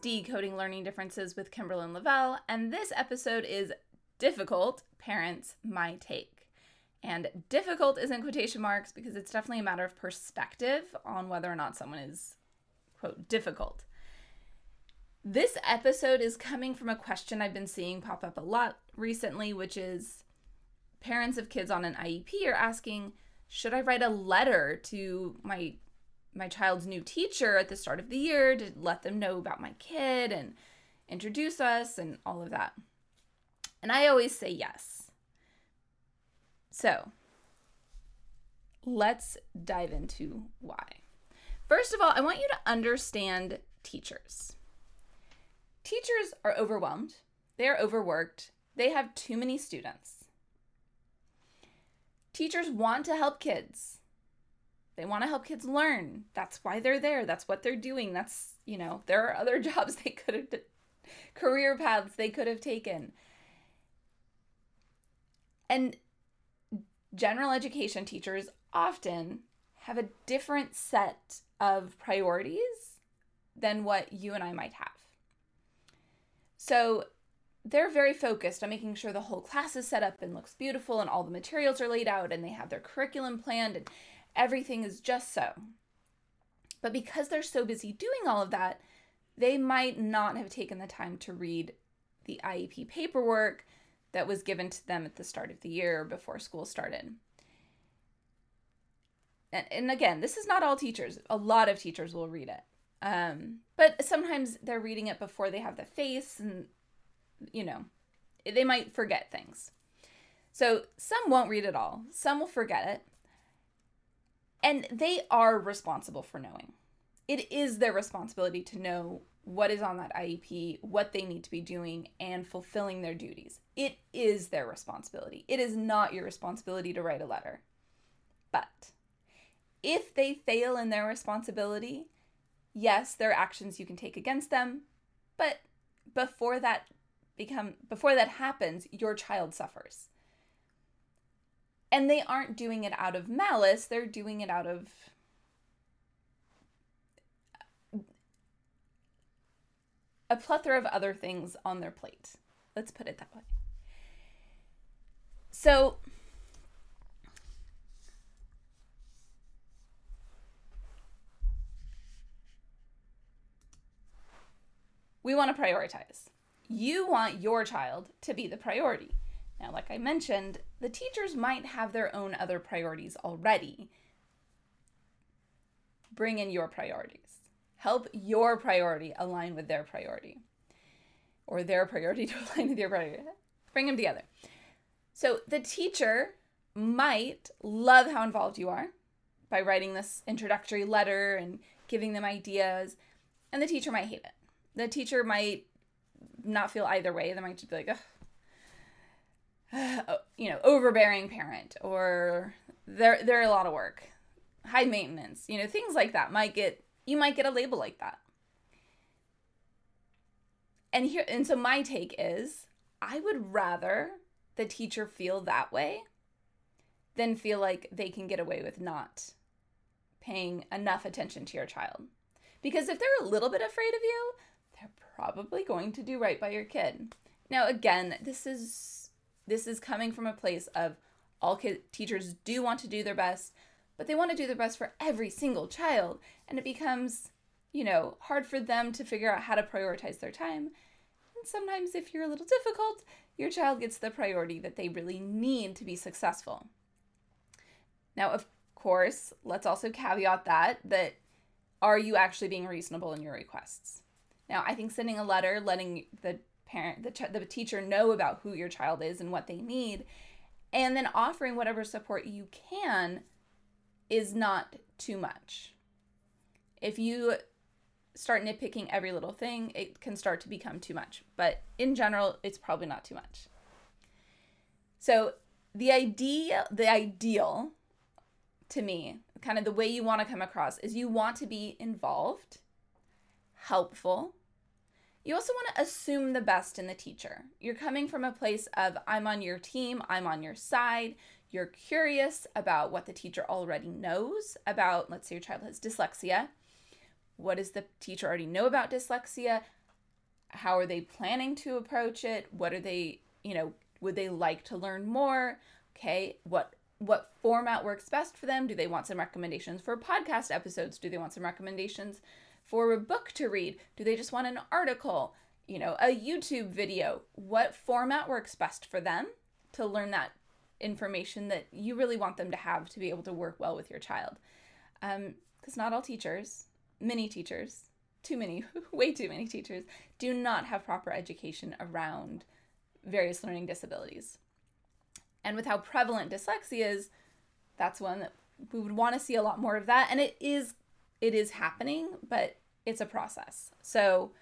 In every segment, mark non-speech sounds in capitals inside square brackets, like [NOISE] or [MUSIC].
Decoding Learning Differences with Kimberlyn Lavelle, and this episode is Difficult Parents My Take. And difficult is in quotation marks because it's definitely a matter of perspective on whether or not someone is, quote, difficult. This episode is coming from a question I've been seeing pop up a lot recently, which is parents of kids on an IEP are asking, should I write a letter to my my child's new teacher at the start of the year to let them know about my kid and introduce us and all of that? And I always say yes. So, let's dive into why. First of all, I want you to understand teachers. Teachers are overwhelmed, they're overworked, they have too many students. Teachers want to help kids. They want to help kids learn. That's why they're there. That's what they're doing. That's, you know, there are other [LAUGHS] jobs they could have, career paths they could have taken. And general education teachers often have a different set of priorities than what you and I might have. So they're very focused on making sure the whole class is set up and looks beautiful and all the materials are laid out and they have their curriculum planned and everything is just so. But because they're so busy doing all of that, they might not have taken the time to read the IEP paperwork that was given to them at the start of the year before school started. And, and again, this is not all teachers. A lot of teachers will read it. Um, but sometimes they're reading it before they have the face and you know, they might forget things. So some won't read it all, some will forget it. And they are responsible for knowing. It is their responsibility to know what is on that IEP, what they need to be doing, and fulfilling their duties. It is their responsibility. It is not your responsibility to write a letter. But if they fail in their responsibility, yes, there are actions you can take against them, but before that become before that happens, your child suffers. And they aren't doing it out of malice, they're doing it out of a plethora of other things on their plate. Let's put it that way. So, we want to prioritize. You want your child to be the priority. Now, like I mentioned, the teachers might have their own other priorities already. Bring in your priorities. Help your priority align with their priority, or their priority [LAUGHS] to align with your priority. Bring them together. So, the teacher might love how involved you are by writing this introductory letter and giving them ideas, and the teacher might hate it. The teacher might not feel either way. They might just be like, [SIGHS] Oh, you know, overbearing parent, or they're they're a lot of work, high maintenance. You know, things like that might get you might get a label like that. And here and so my take is I would rather the teacher feel that way than feel like they can get away with not paying enough attention to your child. Because if they're a little bit afraid of you, they're probably going to do right by your kid. Now again, this is this is coming from a place of all teachers do want to do their best, but they want to do their best for every single child, and it becomes, you know, hard for them to figure out how to prioritize their time. And sometimes if you're a little difficult, your child gets the priority that they really need to be successful. Now, of course, let's also caveat that that are you actually being reasonable in your requests? Now, I think sending a letter letting the parent, the, ch- the teacher know about who your child is and what they need, and then offering whatever support you can is not too much. If you start nitpicking every little thing, it can start to become too much. But in general, it's probably not too much. So, the idea, the ideal to me, kind of the way you want to come across is you want to be involved, helpful, you also want to assume the best in the teacher. You're coming from a place of, I'm on your team, I'm on your side. You're curious about what the teacher already knows about, let's say your child has dyslexia. What does the teacher already know about dyslexia? How are they planning to approach it? What are they, you know, would they like to learn more? Okay, what what format works best for them? Do they want some recommendations for podcast episodes? Do they want some recommendations for a book to read? Do they just want an article? You know, a YouTube video? What format works best for them to learn that information that you really want them to have to be able to work well with your child? Because um, not all teachers, many teachers, too many, [LAUGHS] way too many teachers, do not have proper education around various learning disabilities. And with how prevalent dyslexia is, that's one that we would want to see a lot more of that. And it is it is happening, but it's a process. So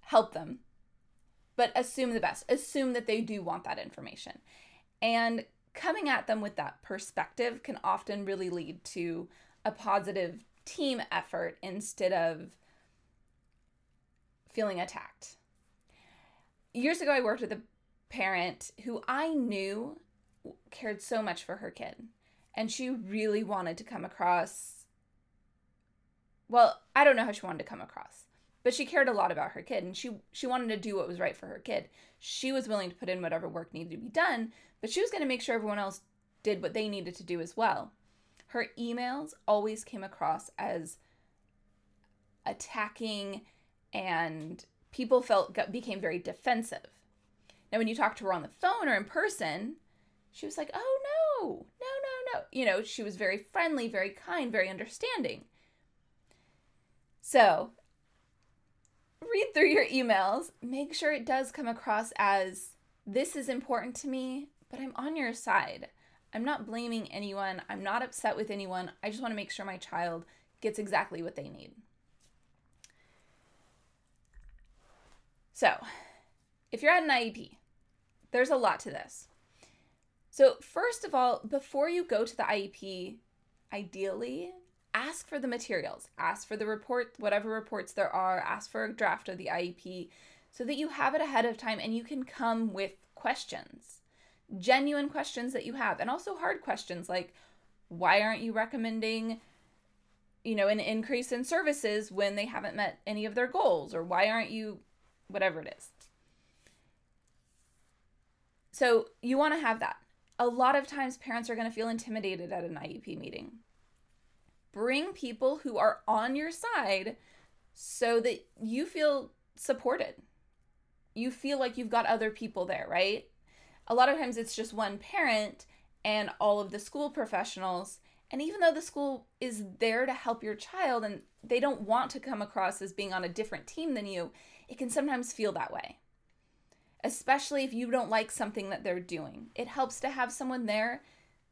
help them. But assume the best. Assume that they do want that information. And coming at them with that perspective can often really lead to a positive team effort instead of feeling attacked. Years ago, I worked with a parent who I knew cared so much for her kid. And she really wanted to come across. Well, I don't know how she wanted to come across, but she cared a lot about her kid and she she wanted to do what was right for her kid. She was willing to put in whatever work needed to be done, but she was going to make sure everyone else did what they needed to do as well. Her emails always came across as attacking and people felt got, became very defensive now, when you talk to her on the phone or in person, she was like, oh no, no, no, no. You know, she was very friendly, very kind, very understanding. So, read through your emails. Make sure it does come across as this is important to me, but I'm on your side. I'm not blaming anyone. I'm not upset with anyone. I just want to make sure my child gets exactly what they need. So, if you're at an IEP, there's a lot to this. So, first of all, before you go to the IEP, ideally, ask for the materials, ask for the report, whatever reports there are, ask for a draft of the IEP so that you have it ahead of time and you can come with questions, genuine questions that you have, and also hard questions like, why aren't you recommending you know an increase in services when they haven't met any of their goals? Or why aren't you whatever it is. So you want to have that. A lot of times parents are going to feel intimidated at an IEP meeting. Bring people who are on your side so that you feel supported. You feel like you've got other people there, right? A lot of times it's just one parent and all of the school professionals. And even though the school is there to help your child and they don't want to come across as being on a different team than you, it can sometimes feel that way especially if you don't like something that they're doing. It helps to have someone there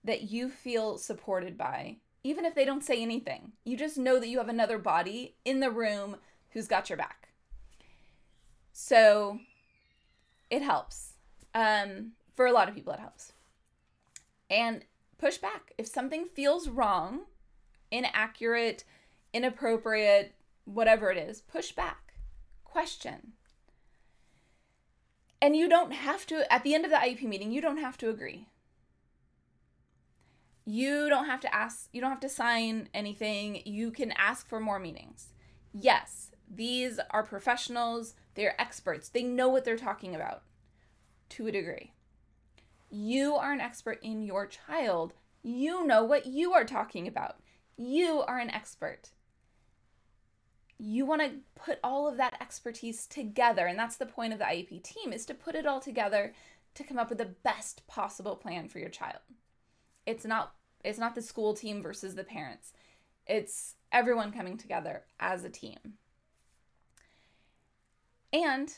that you feel supported by, even if they don't say anything. You just know that you have another body in the room who's got your back. So it helps. Um, for a lot of people, it helps. And push back. If something feels wrong, inaccurate, inappropriate, whatever it is, push back. Question and you don't have to, at the end of the IEP meeting, you don't have to agree. You don't have to ask, you don't have to sign anything. You can ask for more meetings. Yes, these are professionals, they're experts, they know what they're talking about to a degree. You are an expert in your child. You know what you are talking about. You are an expert you want to put all of that expertise together and that's the point of the IEP team is to put it all together to come up with the best possible plan for your child. It's not it's not the school team versus the parents. It's everyone coming together as a team. And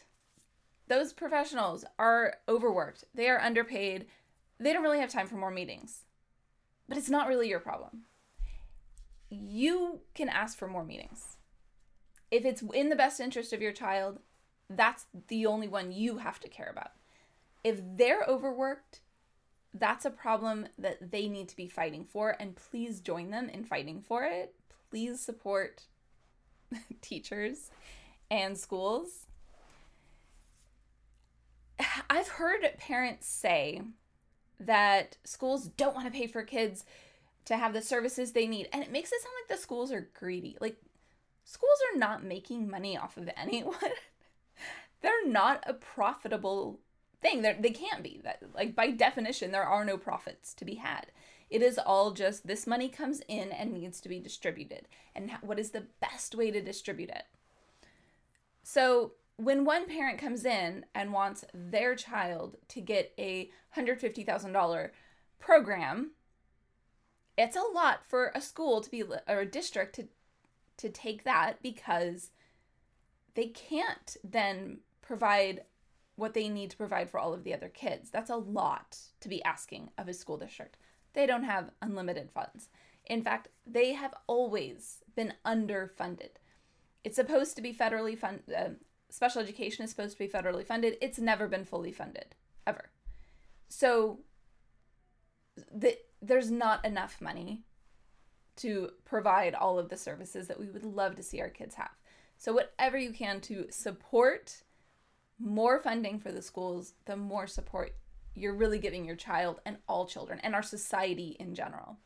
those professionals are overworked. They are underpaid. They don't really have time for more meetings. But it's not really your problem. You can ask for more meetings if it's in the best interest of your child, that's the only one you have to care about. If they're overworked, that's a problem that they need to be fighting for, and please join them in fighting for it. Please support [LAUGHS] teachers and schools. I've heard parents say that schools don't want to pay for kids to have the services they need, and it makes it sound like the schools are greedy. Like, schools are not making money off of anyone. [LAUGHS] they're not a profitable thing. They're, they can't be. That like by definition, there are no profits to be had. It is all just this money comes in and needs to be distributed. And what is the best way to distribute it? So, when one parent comes in and wants their child to get a $150,000 program, it's a lot for a school to be or a district to to take that because they can't then provide what they need to provide for all of the other kids. That's a lot to be asking of a school district. They don't have unlimited funds. In fact, they have always been underfunded. It's supposed to be federally funded. Uh, special education is supposed to be federally funded. It's never been fully funded, ever. So the, there's not enough money to provide all of the services that we would love to see our kids have. So, whatever you can to support more funding for the schools, the more support you're really giving your child and all children and our society in general.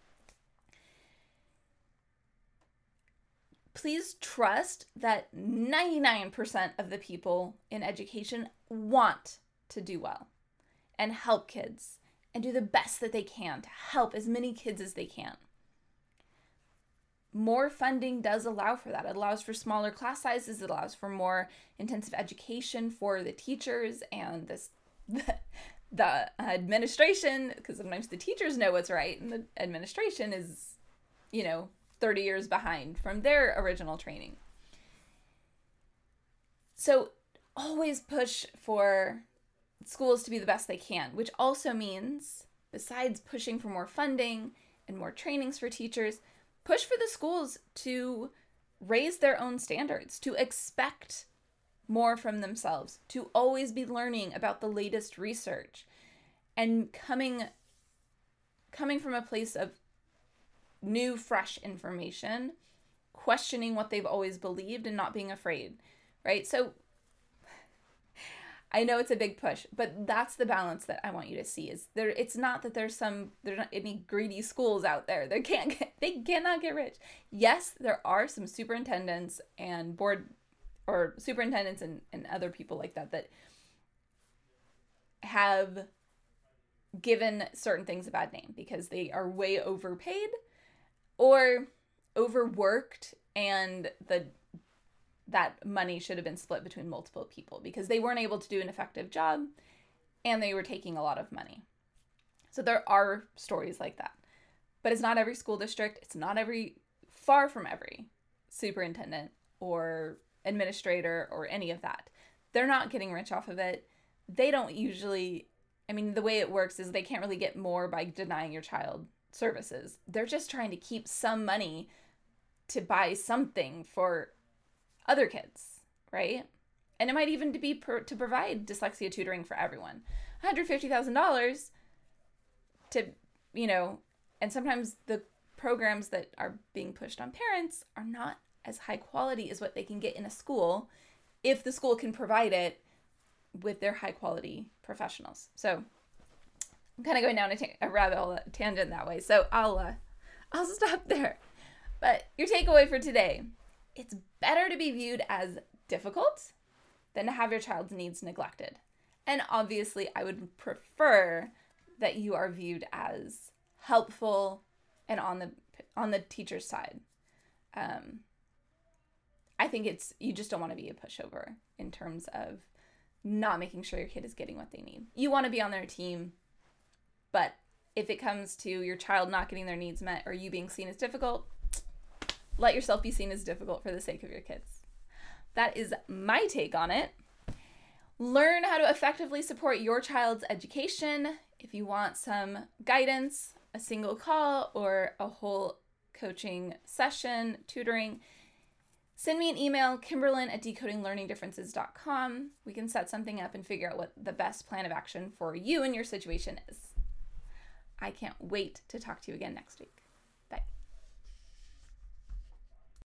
Please trust that 99% of the people in education want to do well and help kids and do the best that they can to help as many kids as they can more funding does allow for that. It allows for smaller class sizes, it allows for more intensive education for the teachers and this [LAUGHS] the, the administration because sometimes the teachers know what's right and the administration is you know 30 years behind from their original training. So always push for schools to be the best they can, which also means besides pushing for more funding and more trainings for teachers, push for the schools to raise their own standards, to expect more from themselves, to always be learning about the latest research and coming coming from a place of new fresh information, questioning what they've always believed and not being afraid, right? So I know it's a big push, but that's the balance that I want you to see. Is there? It's not that there's some there's not any greedy schools out there. They can't get [LAUGHS] they cannot get rich. Yes, there are some superintendents and board or superintendents and, and other people like that that have given certain things a bad name because they are way overpaid or overworked and the that money should have been split between multiple people because they weren't able to do an effective job and they were taking a lot of money. So there are stories like that. But it's not every school district, it's not every, far from every superintendent or administrator or any of that. They're not getting rich off of it. They don't usually, I mean, the way it works is they can't really get more by denying your child services. They're just trying to keep some money to buy something for other kids, right? And it might even be per, to provide dyslexia tutoring for everyone. $150,000 to, you know, and sometimes the programs that are being pushed on parents are not as high quality as what they can get in a school if the school can provide it with their high quality professionals. So I'm kind of going down a, rabbit hole a tangent that way. So I'll uh, I'll [LAUGHS] stop there. But your takeaway for today it's better to be viewed as difficult than to have your child's needs neglected. And obviously, I would prefer that you are viewed as helpful and on the on the teacher's side. Um, I think it's you just don't want to be a pushover in terms of not making sure your kid is getting what they need. You want to be on their team, but if it comes to your child not getting their needs met or you being seen as difficult, let yourself be seen as difficult for the sake of your kids. That is my take on it. Learn how to effectively support your child's education. If you want some guidance, a single call, or a whole coaching session, tutoring, send me an email, kimberlyn at decodinglearningdifferences.com. We can set something up and figure out what the best plan of action for you and your situation is. I can't wait to talk to you again next week.